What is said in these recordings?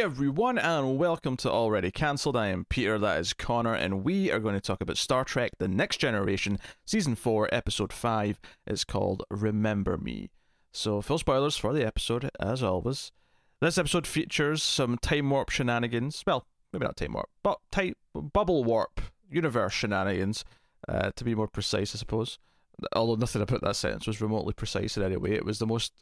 Hey everyone, and welcome to Already Cancelled. I am Peter, that is Connor, and we are going to talk about Star Trek The Next Generation, Season 4, Episode 5. It's called Remember Me. So, full spoilers for the episode, as always. This episode features some time warp shenanigans. Well, maybe not time warp, but time, bubble warp universe shenanigans, uh, to be more precise, I suppose. Although nothing about that sentence was remotely precise in any way. It was the most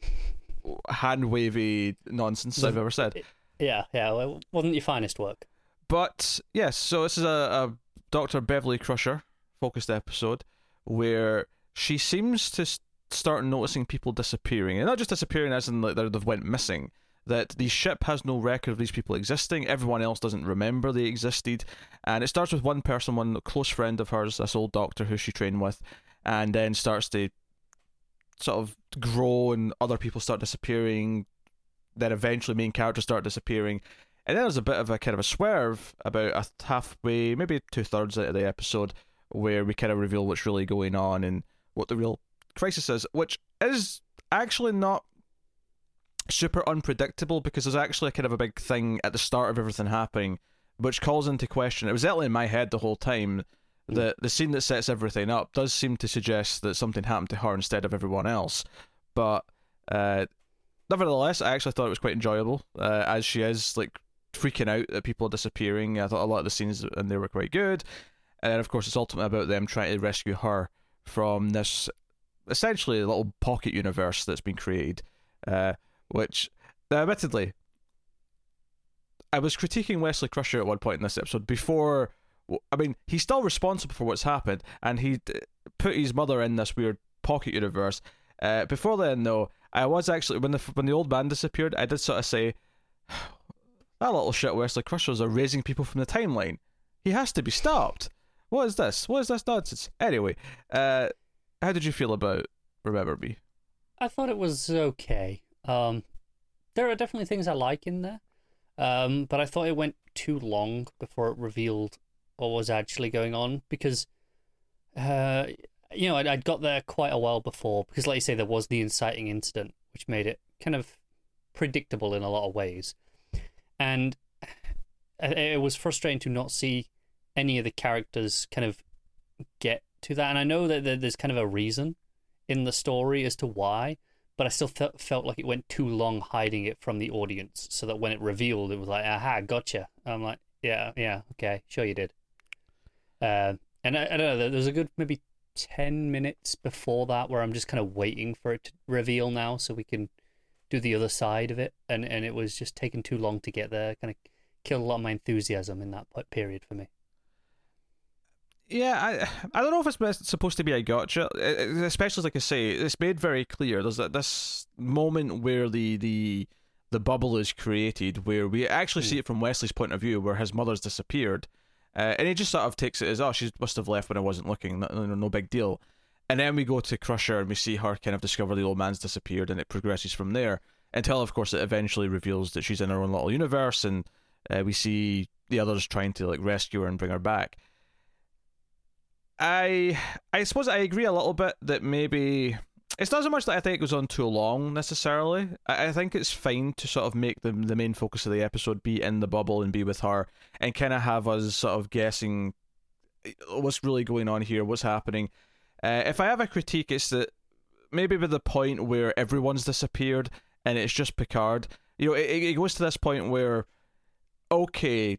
hand wavy nonsense I've ever said. Yeah, yeah, well, it wasn't your finest work. But yes, so this is a, a Dr. Beverly Crusher focused episode where she seems to start noticing people disappearing, and not just disappearing as in like they've went missing. That the ship has no record of these people existing. Everyone else doesn't remember they existed, and it starts with one person, one close friend of hers, this old doctor who she trained with, and then starts to sort of grow, and other people start disappearing then eventually main characters start disappearing. And then there's a bit of a kind of a swerve about a halfway, maybe two thirds out of the episode, where we kind of reveal what's really going on and what the real crisis is, which is actually not super unpredictable because there's actually a kind of a big thing at the start of everything happening, which calls into question. It was certainly in my head the whole time that the scene that sets everything up does seem to suggest that something happened to her instead of everyone else, but uh, nevertheless, I actually thought it was quite enjoyable, uh, as she is like freaking out that people are disappearing. I thought a lot of the scenes and they were quite good, and of course, it's ultimately about them trying to rescue her from this essentially little pocket universe that's been created, uh, which, admittedly, I was critiquing Wesley Crusher at one point in this episode before. I mean, he's still responsible for what's happened, and he put his mother in this weird pocket universe. Uh, before then, though, I was actually when the when the old man disappeared, I did sort of say, "That little shit Wesley Crushers are raising people from the timeline. He has to be stopped. What is this? What is this nonsense?" Anyway, uh, how did you feel about Remember Me? I thought it was okay. Um, there are definitely things I like in there, um, but I thought it went too long before it revealed what was actually going on because uh, you know, I'd, I'd got there quite a while before because, like you say, there was the inciting incident, which made it kind of predictable in a lot of ways. And it was frustrating to not see any of the characters kind of get to that. And I know that there's kind of a reason in the story as to why, but I still felt like it went too long hiding it from the audience so that when it revealed, it was like, aha, gotcha. I'm like, yeah, yeah, okay, sure you did. Uh, and I, I don't know, there's a good maybe 10 minutes before that where I'm just kind of waiting for it to reveal now so we can do the other side of it. And, and it was just taking too long to get there. Kind of killed a lot of my enthusiasm in that period for me. Yeah, I I don't know if it's supposed to be a gotcha, especially like I say, it's made very clear. There's this moment where the the the bubble is created, where we actually mm. see it from Wesley's point of view, where his mother's disappeared, uh, and he just sort of takes it as, oh, she must have left when I wasn't looking, no, no, big deal. And then we go to Crusher and we see her kind of discover the old man's disappeared, and it progresses from there until, of course, it eventually reveals that she's in her own little universe, and uh, we see the others trying to like rescue her and bring her back. I I suppose I agree a little bit that maybe it's not so much that I think it goes on too long necessarily. I, I think it's fine to sort of make the the main focus of the episode be in the bubble and be with her, and kind of have us sort of guessing eh, what's really going on here, what's happening. Uh, if I have a critique, it's that maybe by the point where everyone's disappeared and it's just Picard. You know, it, it goes to this point where, okay,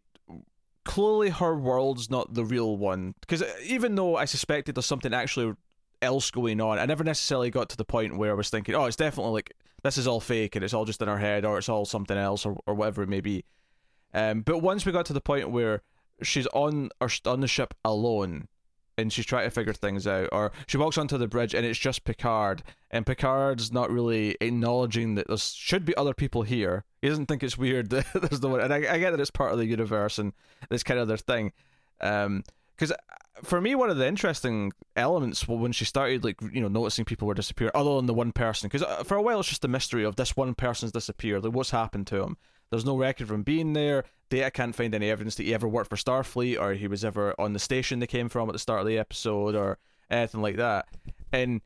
clearly her world's not the real one because uh, even though I suspected there's something actually else going on. I never necessarily got to the point where I was thinking, oh, it's definitely like this is all fake and it's all just in our head or it's all something else or, or whatever it may be. Um, but once we got to the point where she's on or on the ship alone and she's trying to figure things out, or she walks onto the bridge and it's just Picard, and Picard's not really acknowledging that there should be other people here. He doesn't think it's weird that there's no one, and I, I get that it's part of the universe and this kind of their thing. Um, because for me, one of the interesting elements when she started, like you know, noticing people were disappearing, other than the one person, because uh, for a while it's just the mystery of this one person's disappeared. Like, what's happened to him? There's no record of him being there. Data can't find any evidence that he ever worked for Starfleet or he was ever on the station they came from at the start of the episode or anything like that. And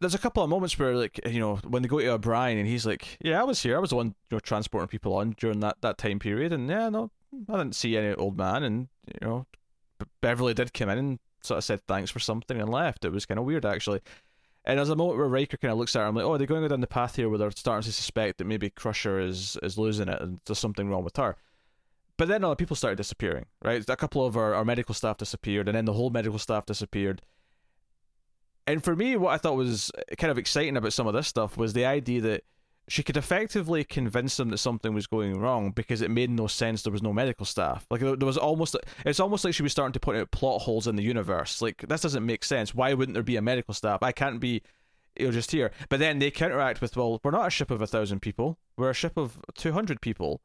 there's a couple of moments where like you know when they go to O'Brien and he's like, yeah, I was here, I was the one you know transporting people on during that that time period, and yeah, no, I didn't see any old man, and you know, Beverly did come in and sort of said thanks for something and left. It was kind of weird actually. And there's a moment where Riker kind of looks at her. I'm like, oh, they're going down the path here where they're starting to suspect that maybe Crusher is is losing it and there's something wrong with her. But then other people started disappearing, right? A couple of our, our medical staff disappeared, and then the whole medical staff disappeared. And for me, what I thought was kind of exciting about some of this stuff was the idea that she could effectively convince them that something was going wrong because it made no sense there was no medical staff. Like there was almost it's almost like she was starting to put out plot holes in the universe. Like this doesn't make sense. Why wouldn't there be a medical staff? I can't be you know, just here. But then they counteract with, well, we're not a ship of a thousand people. We're a ship of two hundred people.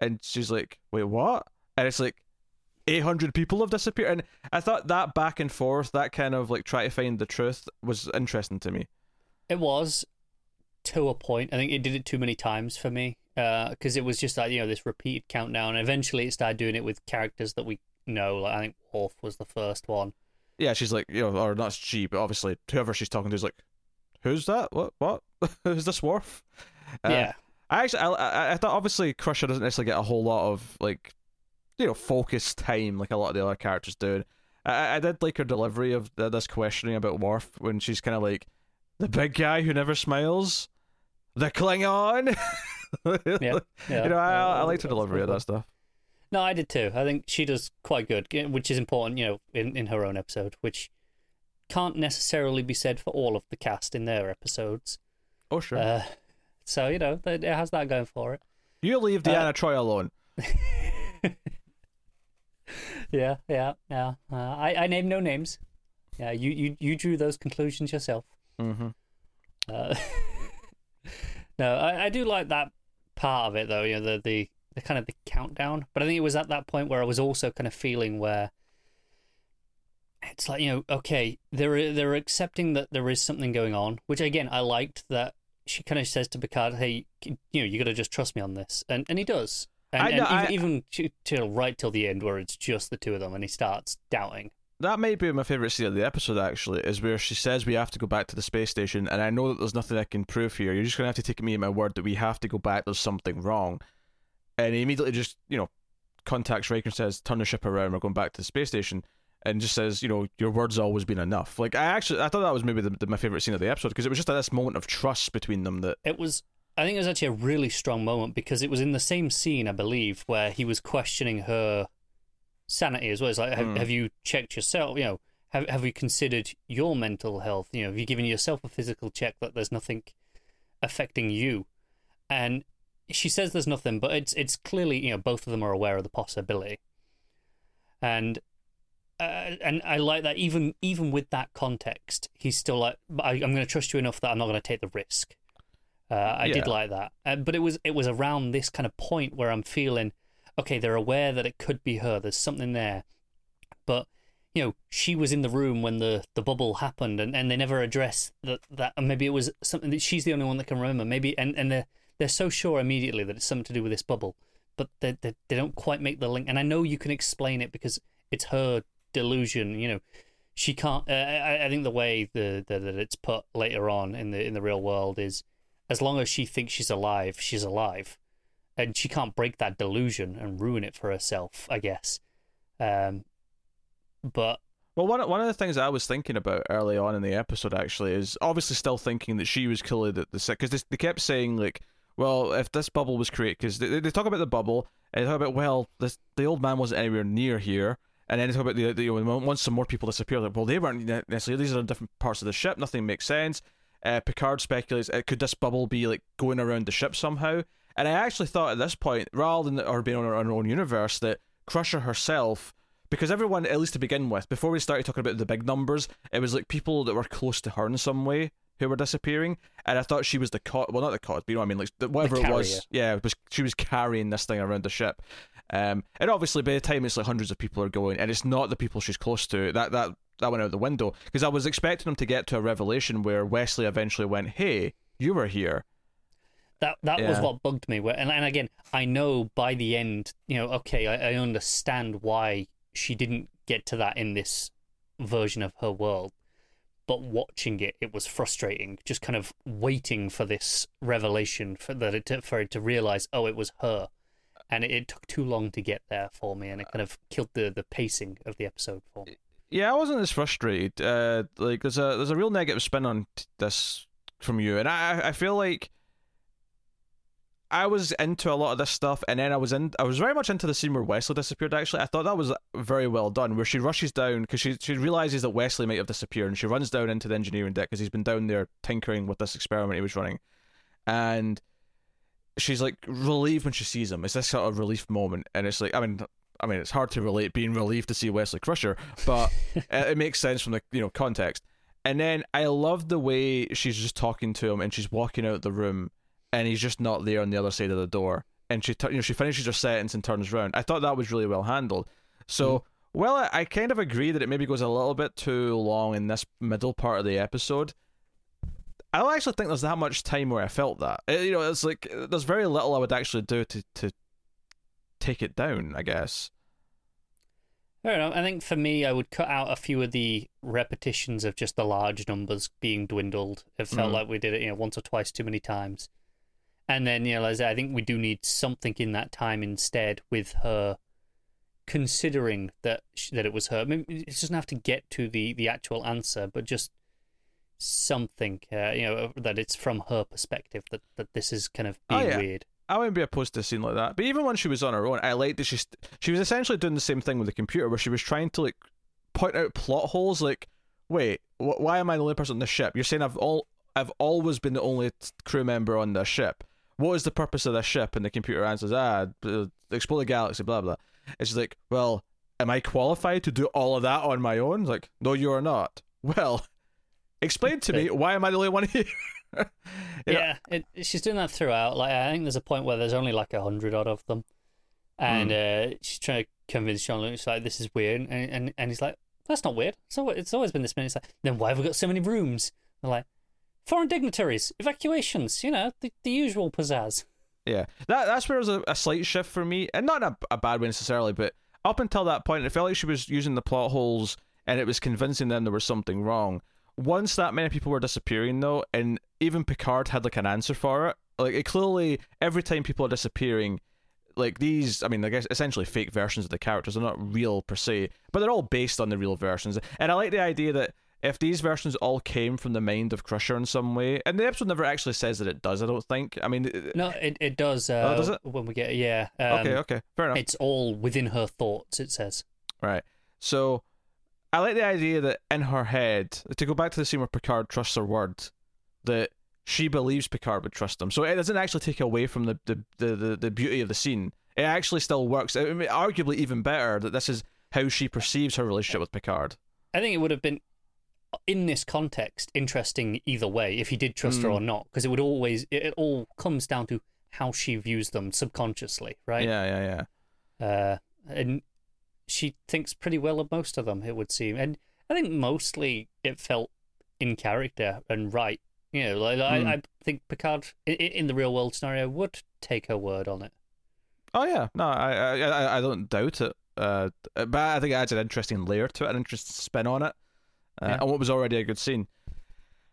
And she's like, wait, what? And it's like, 800 people have disappeared. And I thought that back and forth, that kind of like try to find the truth was interesting to me. It was to a point. I think it did it too many times for me because uh, it was just like, you know, this repeated countdown. And eventually it started doing it with characters that we know. Like I think Worf was the first one. Yeah, she's like, you know, or not she, but obviously whoever she's talking to is like, who's that? What? What? who's this Worf? Uh, yeah. I actually, I, I thought obviously Crusher doesn't necessarily get a whole lot of like you know, focused time like a lot of the other characters do. I, I did like her delivery of this questioning about Worf when she's kind of like the big guy who never smiles, the Klingon. yeah, yeah, you know, I, I liked her delivery of that stuff. No, I did too. I think she does quite good, which is important, you know, in, in her own episode, which can't necessarily be said for all of the cast in their episodes. Oh, sure. Uh, so, you know, it has that going for it. You leave Deanna uh, Troi alone. yeah, yeah, yeah. Uh, I I name no names. Yeah, you you you drew those conclusions yourself. Mm-hmm. Uh, no, I, I do like that part of it though. You know, the, the the kind of the countdown. But I think it was at that point where I was also kind of feeling where it's like you know, okay, they're they're accepting that there is something going on, which again I liked that she kind of says to Picard, "Hey, you know, you got to just trust me on this," and and he does. And, know, and even, I, even till right till the end, where it's just the two of them, and he starts doubting. That might be my favorite scene of the episode. Actually, is where she says we have to go back to the space station, and I know that there's nothing I can prove here. You're just gonna have to take me at my word that we have to go back. There's something wrong, and he immediately just you know contacts Riker and says, "Turn the ship around. We're going back to the space station." and just says, you know, your word's always been enough. Like I actually, I thought that was maybe the, the, my favorite scene of the episode because it was just at this moment of trust between them that it was I think it was actually a really strong moment because it was in the same scene, I believe, where he was questioning her sanity as well. It's like, have, mm. have you checked yourself? You know, have have you considered your mental health? You know, have you given yourself a physical check that there's nothing affecting you? And she says there's nothing, but it's it's clearly you know both of them are aware of the possibility, and uh, and I like that even even with that context, he's still like, I, am going to trust you enough that I'm not going to take the risk. Uh, I yeah. did like that, uh, but it was it was around this kind of point where I'm feeling, okay, they're aware that it could be her. There's something there, but you know, she was in the room when the, the bubble happened, and, and they never address that that. And maybe it was something that she's the only one that can remember. Maybe and and they're they're so sure immediately that it's something to do with this bubble, but they they, they don't quite make the link. And I know you can explain it because it's her delusion. You know, she can't. Uh, I, I think the way the, the that it's put later on in the in the real world is as long as she thinks she's alive, she's alive, and she can't break that delusion and ruin it for herself. I guess. Um, but well, one one of the things I was thinking about early on in the episode actually is obviously still thinking that she was clearly the the because they, they kept saying like, well, if this bubble was created, because they, they talk about the bubble and they talk about well, this the old man wasn't anywhere near here, and then they talk about the, the you know, once some more people disappear, like well, they weren't necessarily these are different parts of the ship, nothing makes sense. Uh, Picard speculates, uh, could this bubble be like going around the ship somehow? And I actually thought at this point, rather than her being on her own universe, that Crusher herself, because everyone, at least to begin with, before we started talking about the big numbers, it was like people that were close to her in some way who were disappearing, and I thought she was the cause. Well, not the cause, but you know what I mean. Like whatever it was, yeah, it was she was carrying this thing around the ship. Um, and obviously, by the time it's like hundreds of people are going, and it's not the people she's close to, that that that went out the window because I was expecting them to get to a revelation where Wesley eventually went, "Hey, you were here." That that yeah. was what bugged me. And and again, I know by the end, you know, okay, I, I understand why she didn't get to that in this version of her world, but watching it, it was frustrating. Just kind of waiting for this revelation for that it for it to realize, oh, it was her, and it, it took too long to get there for me, and it kind of killed the the pacing of the episode for me. Yeah, I wasn't as frustrated. Uh, like there's a there's a real negative spin on t- this from you, and I I feel like I was into a lot of this stuff, and then I was in. I was very much into the scene where Wesley disappeared. Actually, I thought that was very well done, where she rushes down because she she realizes that Wesley might have disappeared, and she runs down into the engineering deck because he's been down there tinkering with this experiment he was running, and she's like relieved when she sees him. It's this sort of relief moment, and it's like I mean. I mean, it's hard to relate being relieved to see Wesley Crusher, but it makes sense from the you know context. And then I love the way she's just talking to him, and she's walking out the room, and he's just not there on the other side of the door. And she, you know, she finishes her sentence and turns around. I thought that was really well handled. So, mm. well, I, I kind of agree that it maybe goes a little bit too long in this middle part of the episode. I don't actually think there's that much time where I felt that. It, you know, it's like there's very little I would actually do to to take it down. I guess. Fair enough. I think for me, I would cut out a few of the repetitions of just the large numbers being dwindled. It felt mm. like we did it, you know, once or twice too many times. And then, you know, as I think we do need something in that time instead with her considering that that it was her. I mean, it doesn't have to get to the the actual answer, but just something, uh, you know, that it's from her perspective that that this is kind of oh, being oh, yeah. weird. I wouldn't be opposed to a scene like that. But even when she was on her own, I liked that she st- she was essentially doing the same thing with the computer, where she was trying to like point out plot holes. Like, wait, wh- why am I the only person on the ship? You're saying I've all I've always been the only crew member on the ship what is the purpose of this ship? And the computer answers, ah, explore the galaxy, blah, blah. It's like, well, am I qualified to do all of that on my own? It's like, no, you are not. Well, explain to me, why am I the only one here? yeah, it, she's doing that throughout. Like, I think there's a point where there's only like a hundred odd of them. And mm. uh, she's trying to convince Jean Luc, like, this is weird. And, and, and he's like, that's not weird. So it's always been this many. It's like, then why have we got so many rooms? They're like, foreign dignitaries, evacuations, you know, the, the usual pizzazz. Yeah, that that's where it was a, a slight shift for me, and not a, a bad way necessarily, but up until that point, it felt like she was using the plot holes, and it was convincing them there was something wrong. Once that many people were disappearing, though, and even Picard had like an answer for it. Like it clearly, every time people are disappearing, like these, I mean, I guess essentially fake versions of the characters. They're not real per se, but they're all based on the real versions. And I like the idea that if these versions all came from the mind of Crusher in some way, and the episode never actually says that it does, I don't think. I mean, no, it it does. Uh, oh, does it? When we get yeah. Um, okay, okay, fair enough. It's all within her thoughts. It says. Right. So, I like the idea that in her head, to go back to the scene where Picard trusts her word, that she believes Picard would trust them. So it doesn't actually take away from the the, the, the, the beauty of the scene. It actually still works. I mean, arguably even better that this is how she perceives her relationship with Picard. I think it would have been in this context interesting either way if he did trust mm. her or hmm. not because it would always it, it, all comes down to how she views them subconsciously right yeah yeah yeah uh and she thinks pretty well of most of them it would seem and i think mostly it felt in character and right you know like mm. I, hmm. I think picard in, in the real world scenario would take her word on it oh yeah no i i i don't doubt it uh but i think it adds an interesting layer to it an interesting spin on it uh, yeah. and what was already a good scene.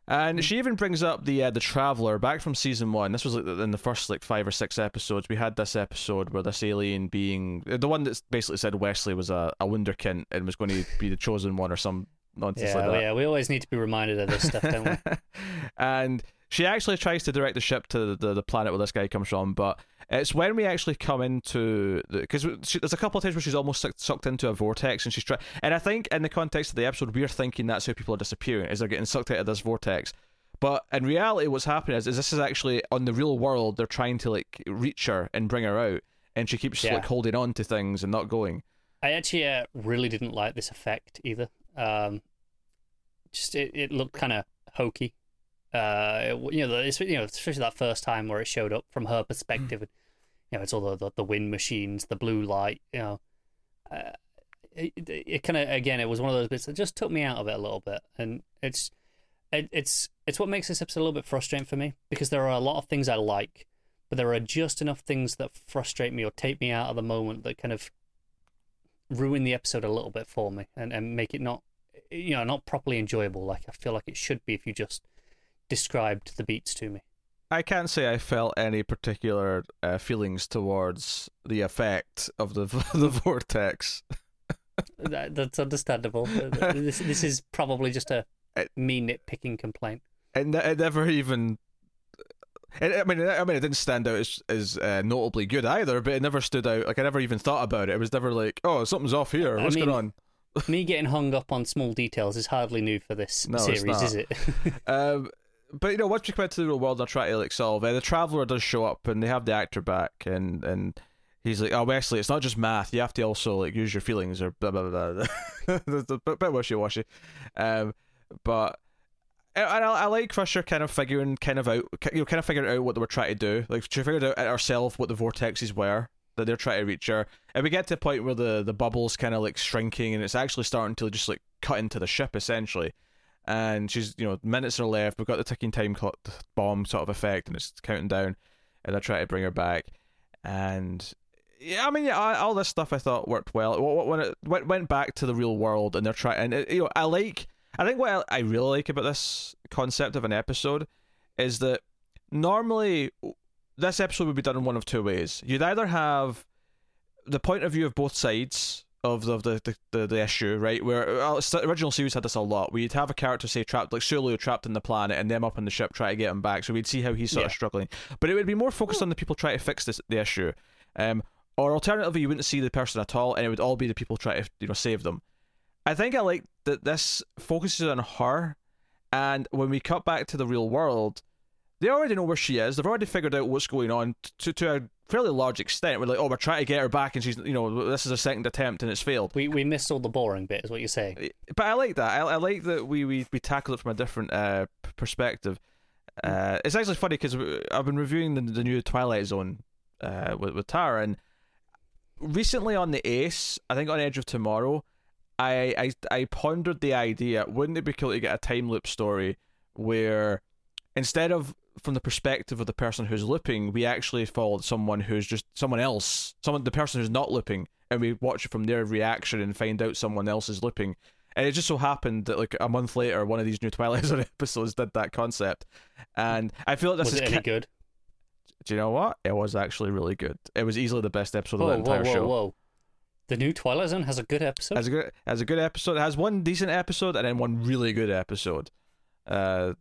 And mm. she even brings up the uh, the traveler back from season one. This was like in the first like five or six episodes. We had this episode where this alien being the one that basically said Wesley was a, a wunderkind and was going to be the chosen one or some nonsense yeah, like that. Yeah, we always need to be reminded of this stuff, don't we? and she actually tries to direct the ship to the, the, the planet where this guy comes from, but it's when we actually come into because the, there's a couple of times where she's almost sucked into a vortex and she's trying. And I think in the context of the episode, we're thinking that's how people are disappearing, is they're getting sucked out of this vortex. But in reality, what's happening is, is this is actually on the real world. They're trying to like reach her and bring her out, and she keeps yeah. like holding on to things and not going. I actually uh, really didn't like this effect either. Um, just it, it looked kind of hokey. Uh, you know, you know, especially that first time where it showed up from her perspective. you know, it's all the, the, the wind machines, the blue light, you know. Uh, it, it kind of again, it was one of those bits that just took me out of it a little bit, and it's it, it's it's what makes this episode a little bit frustrating for me because there are a lot of things I like, but there are just enough things that frustrate me or take me out of the moment that kind of ruin the episode a little bit for me and, and make it not you know, not properly enjoyable. Like I feel like it should be if you just described the beats to me. I can't say I felt any particular uh, feelings towards the effect of the the vortex. that, that's understandable. this this is probably just a me nitpicking complaint. And it, it never even. It, I mean, I mean, it didn't stand out as as uh, notably good either, but it never stood out. Like I never even thought about it. It was never like, oh, something's off here. What's mean, going on? me getting hung up on small details is hardly new for this No, series, is it? Um, but you know, once you come out to the real world and try to like solve it, the traveler does show up and they have the actor back, and and he's like, "Oh, Wesley, it's not just math. You have to also like use your feelings or blah blah blah." It's a bit wishy washy, um, but. And I, I like Crusher kind of figuring kind of out, you know, kind of figuring out what they were trying to do. Like she figured out herself what the vortexes were that they're trying to reach her, and we get to a point where the the bubbles kind of like shrinking, and it's actually starting to just like cut into the ship essentially and she's you know minutes are left. We've got the ticking time clock bomb sort of effect, and it's counting down, and I try to bring her back. And yeah, I mean, yeah, all this stuff I thought worked well. Wh- wh- When it went back to the real world, and they're trying, and it, you know, I like. I think what I really like about this concept of an episode is that normally this episode would be done in one of two ways. You'd either have the point of view of both sides of the the, the, the, the issue, right? Where uh, the original series had this a lot. You'd have a character say trapped, like Sulu trapped in the planet, and them up on the ship trying to get him back. So we'd see how he's sort of struggling. But it would be more focused on the people trying to fix this the issue. Um, or alternatively, you wouldn't see the person at all, and it would all be the people trying to you know save them. I think I like that this focuses on her, and when we cut back to the real world, they already know where she is. They've already figured out what's going on to to a fairly large extent. We're like, oh, we're trying to get her back, and she's you know this is a second attempt and it's failed. we we missed all the boring bit, is what you're saying. But I like that. I, I like that we, we we tackle it from a different uh, perspective. Uh, it's actually funny because I've been reviewing the, the new Twilight Zone uh, with with Tara, and recently on the Ace, I think on Edge of Tomorrow, I I I pondered the idea: wouldn't it be cool to get a time loop story where instead of from the perspective of the person who's looping, we actually follow someone who's just someone else, someone the person who's not looping, and we watch it from their reaction and find out someone else is looping. And it just so happened that like a month later, one of these new Twilight Zone episodes did that concept, and I feel like this Was is. it any ki- good? Do you know what? It was actually really good. It was easily the best episode Whoa, of the whoa, entire whoa, show. whoa! The new Twilight Zone has a good episode. Has a good has a good episode. It has one decent episode and then one really good episode. Uh,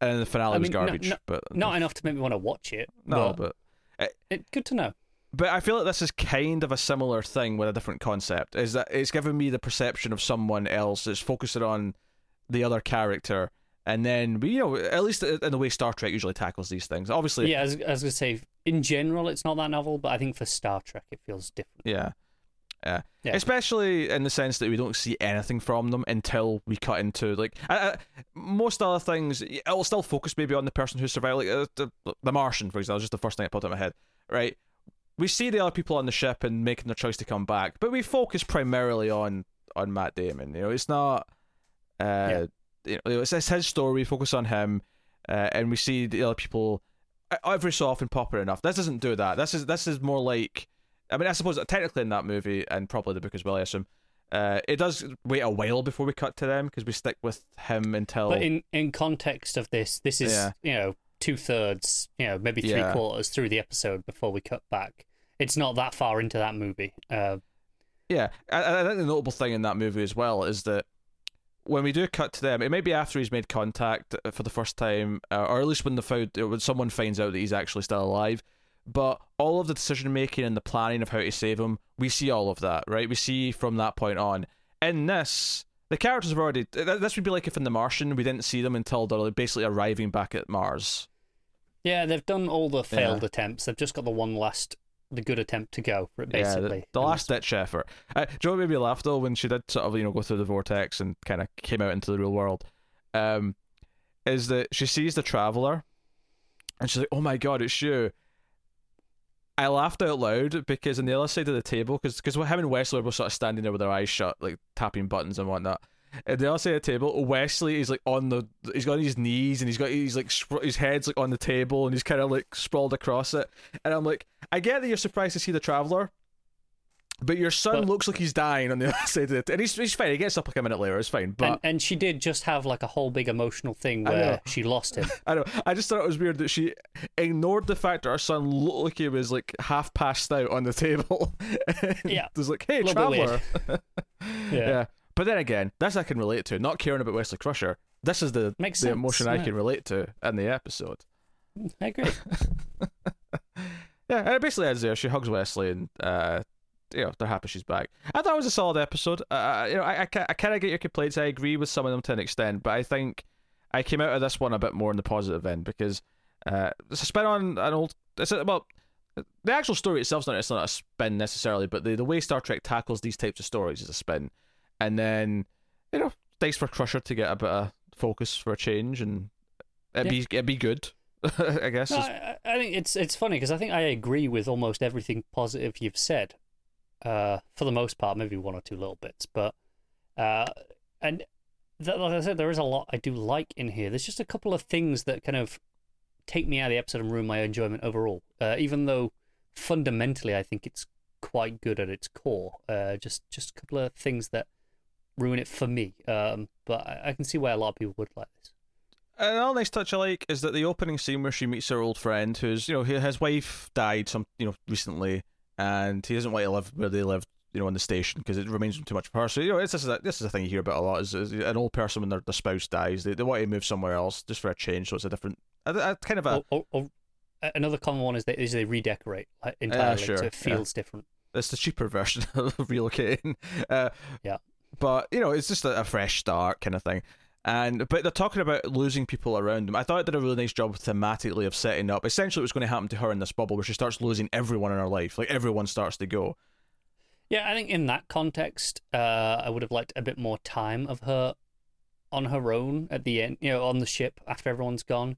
and the finale I was mean, no- garbage. no- but Not enough to make me want to watch it. no, but but eh, it, good to know. but I feel like this is kind of a similar thing with a different concept. Is that it's giving me the perception of someone else that's focusing on the other character, and then we, you know, at least in the way Star Trek usually tackles these things. Obviously, Yeah, As, was, I was gonna say in general it's not that novel, but I think for Star Trek it feels different. Yeah. Yeah. Yeah. Especially in the sense that we don't see anything from them until we cut into like I, I, most other things. It will still focus maybe on the person who survived, like uh, the, the Martian, for example. Just the first thing that popped in my head. Right. We see the other people on the ship and making their choice to come back, but we focus primarily on on Matt Damon. You know, it's not. Uh, you know, it's, it's his story. We focus on him, uh, and we see the other people uh, every so often popping enough. This doesn't do that. This is this is more like I mean, I suppose technically in that movie and probably the book as well, I assume, uh, it does wait a while before we cut to them because we stick with him until. But in in context of this, this is Yeah. you know two thirds, you know maybe three Yeah. quarters through the episode before we cut back. It's not that far into that movie. Uh, yeah, I, I think the notable thing in that movie as well is that when we do cut to them, it may be after he's made contact for the first time, uh, or at least when the found, when someone finds out that he's actually still alive. But all of the decision making and the planning of how to save him, we see all of that, right? We see from that point on. In this, the characters have already. This would be like if in The Martian we didn't see them until they're basically arriving back at Mars. yeah, they've done all the failed Yeah. attempts. They've just got the one last, the good attempt to go basically. Yeah, the, the last ditch effort. Uh, do you know what made me laugh though when she did sort of you know go through the vortex and kind of came out into the real world? Um, is that she sees the traveler, and she's like, "Oh my god, it's you." I laughed out loud because on the other side of the table, because because him and Wesley were sort of standing there with their eyes shut, like tapping buttons and whatnot. At the other side of the table, Wesley is like on the, he's got his knees and he's got he's like his head's like on the table and he's kind of like sprawled across it. And I'm like, I get that you're surprised to see the traveler, But your son But- looks like he's dying on the other side of it, and he's he's fine. He gets up like a minute later. It's fine. But and, and she did just have like a whole big emotional thing where she lost him. I know. I just thought it was weird that she ignored the fact that her son looked like he was like half passed out on the table. Yeah. was like, "Hey, traveler." Yeah. yeah. But then again, this I can relate to. Not caring about Wesley Crusher. This is the Makes the sense, emotion I can relate to in the episode. I agree. Yeah, and it basically ends there. She hugs Wesley, and uh, you know they're happy she's back. I thought it was a solid episode. Uh, you know, I I, I kind of get your complaints. I agree with some of them to an extent, but I think I came out of this one a bit more in the positive end because uh, it's a spin on an old. It's a, well, the actual story itself's not it's not a spin necessarily, but the the way Star Trek tackles these types of stories is a spin, and then you know, nice for Crusher to get a bit of focus for a change, and it'd be it'd be good. I guess. No, I, I think it's it's funny because I think I agree with almost everything positive you've said. Uh, for the most part, maybe one or two little bits, but uh, and th- like I said, there is a lot I do like in here. There's just a couple of things that kind of take me out of the episode and ruin my enjoyment overall. Uh, even though fundamentally I think it's quite good at its core. Uh, just just a couple of things that ruin it for me. Um, but I, I can see why a lot of people would like this. Another nice touch I like is that the opening scene where she meets her old friend, who's you know his wife died some you know recently, and he doesn't want to live where they live, you know, in the station because it remains him too much for her. So you know, it's, this is a, this is a thing you hear about a lot. Is, is an old person when their, their spouse dies, they, they want to move somewhere else just for a change. So it's a different, a, a kind of a or, or, or another common one is they is they redecorate like, entirely, sure, so it yeah. feels different. it's the cheaper version of relocating. Uh, Yeah. but you know, it's just a, a fresh start kind of thing. And but they're talking about losing people around them. I thought it did a really nice job thematically of setting up essentially what's going to happen to her in this bubble, where she starts losing everyone in her life. Like everyone starts to go. Yeah, I think in that context, uh, I would have liked a bit more time of her on her own at the end, you know, on the ship after everyone's gone,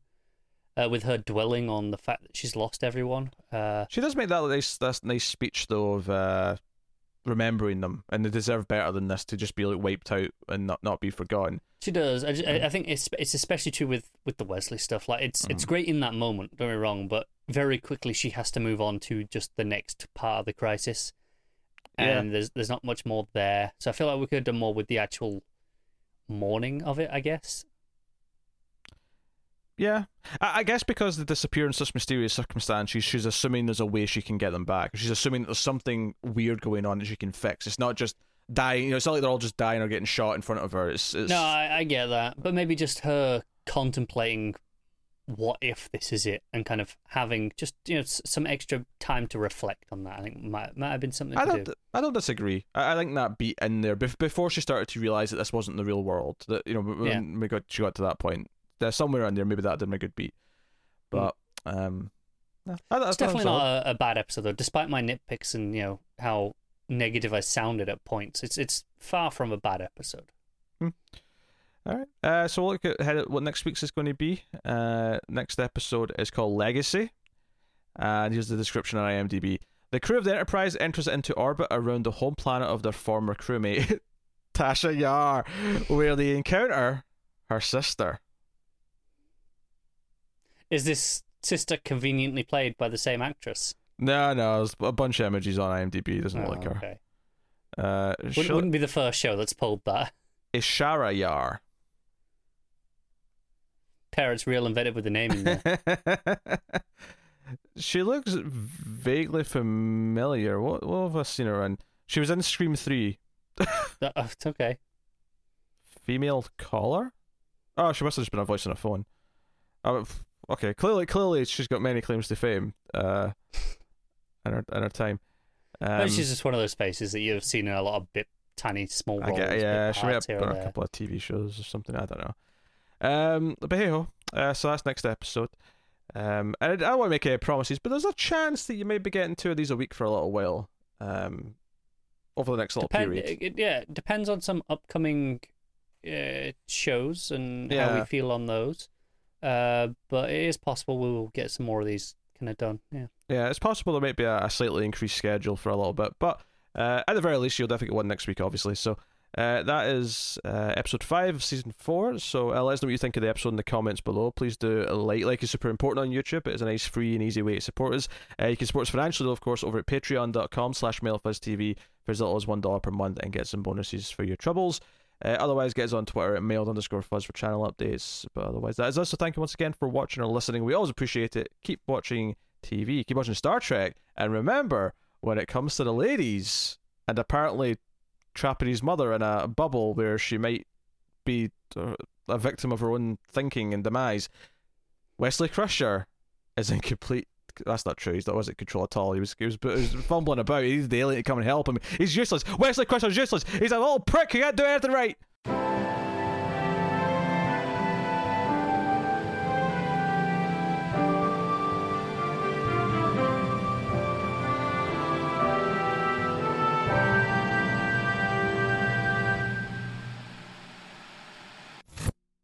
uh, with her dwelling on the fact that she's lost everyone. Uh, She does make that nice, that nice speech though of uh, remembering them, and they deserve better than this to just be like wiped out and not not be forgotten. She does. I, ju- I- mm. I think it's it's especially true with, with the Wesley stuff. Like it's it's mm. great in that moment. Don't get me wrong, but very quickly she has to move on to just the next part of the crisis, Yeah. and there's there's not much more there. So I feel like we could have done more with the actual mourning of it. I guess. Yeah, I, I guess because they disappear in such mysterious circumstances, she's assuming there's a way she can get them back. She's assuming that there's something weird going on that she can fix. It's not just dying. You know, it's not like they're all just dying or getting shot in front of her. It's, it's No, I, I get that, but maybe just her contemplating what if this is it, and kind of having just you know some extra time to reflect on that. I think might might have been something I to don't. do. I don't disagree. I, I think that beat in there bef- before she started to realize that this wasn't the real world. That you know, when Yeah. we got she got to that point, there's somewhere around there. Maybe that did make a good beat, but um, no, I, I It's thought it was definitely not a, a bad episode, though. Despite my nitpicks and you know how negative I sounded at points, it's it's far from a bad episode. All right. Uh, so we'll look at what next week's is going to be. Uh, next episode is called Legacy, and here's the description on IMDb. The crew of the Enterprise enters into orbit around the home planet of their former crewmate, Tasha Yar, where they encounter her sister. Is this sister conveniently played by the same actress? No, no, there's a bunch of images on IMDb. It doesn't Oh, look like her. okay. Uh, Wouldn't, Shil- wouldn't be the first show that's pulled that. Ishara Yar. Parents real inventive with the name in there. she looks vaguely familiar. What what have I seen her in? She was in Scream Three. Uh, it's okay. Female caller? Oh, she must have just been a voice on a phone. Oh, f- okay, clearly, clearly, she's got many claims to fame. Uh, in her in her time. Um, just one of those faces that you've seen in a lot of bit tiny small I roles. get, yeah, she may have done a couple of TV shows or something. I don't know. Um, but hey ho. Uh, so that's next episode. Um, and I, I don't want to make any promises, but there's a chance that you may be getting two of these a week for a little while. Um, over the next little Depend- period. it- yeah, depends on some upcoming uh, shows and how we feel on those. Uh, but it is possible we will get some more of these kind of done. Yeah. Yeah, it's possible there might be a, a slightly increased schedule for a little bit, but uh, at the very least, you'll definitely get one next week, obviously. So Uh, that is uh, episode five of season four. So uh, let us know what you think of the episode in the comments below. Please do like. Like is super important on YouTube. It is a nice, free, and easy way to support us. Uh, you can support us financially, of course, over at patreon.com slash mailfuzztv for as little as $1 per month and get some bonuses for your troubles. Uh, otherwise, get us on Twitter at mailed underscore fuzz for channel updates. But otherwise, that is us. So thank you once again for watching or listening. We always appreciate it. Keep watching TV, keep watching Star Trek, and remember, when it comes to the ladies, and apparently trapping his mother in a bubble where she might be uh, a victim of her own thinking and demise, Wesley Crusher is in complete. That's not true. He's not wasn't control at all. He was he was, he was fumbling about. He needs the alien to come and help him. He's useless. Wesley Crusher's useless. He's a little prick He can't do anything right.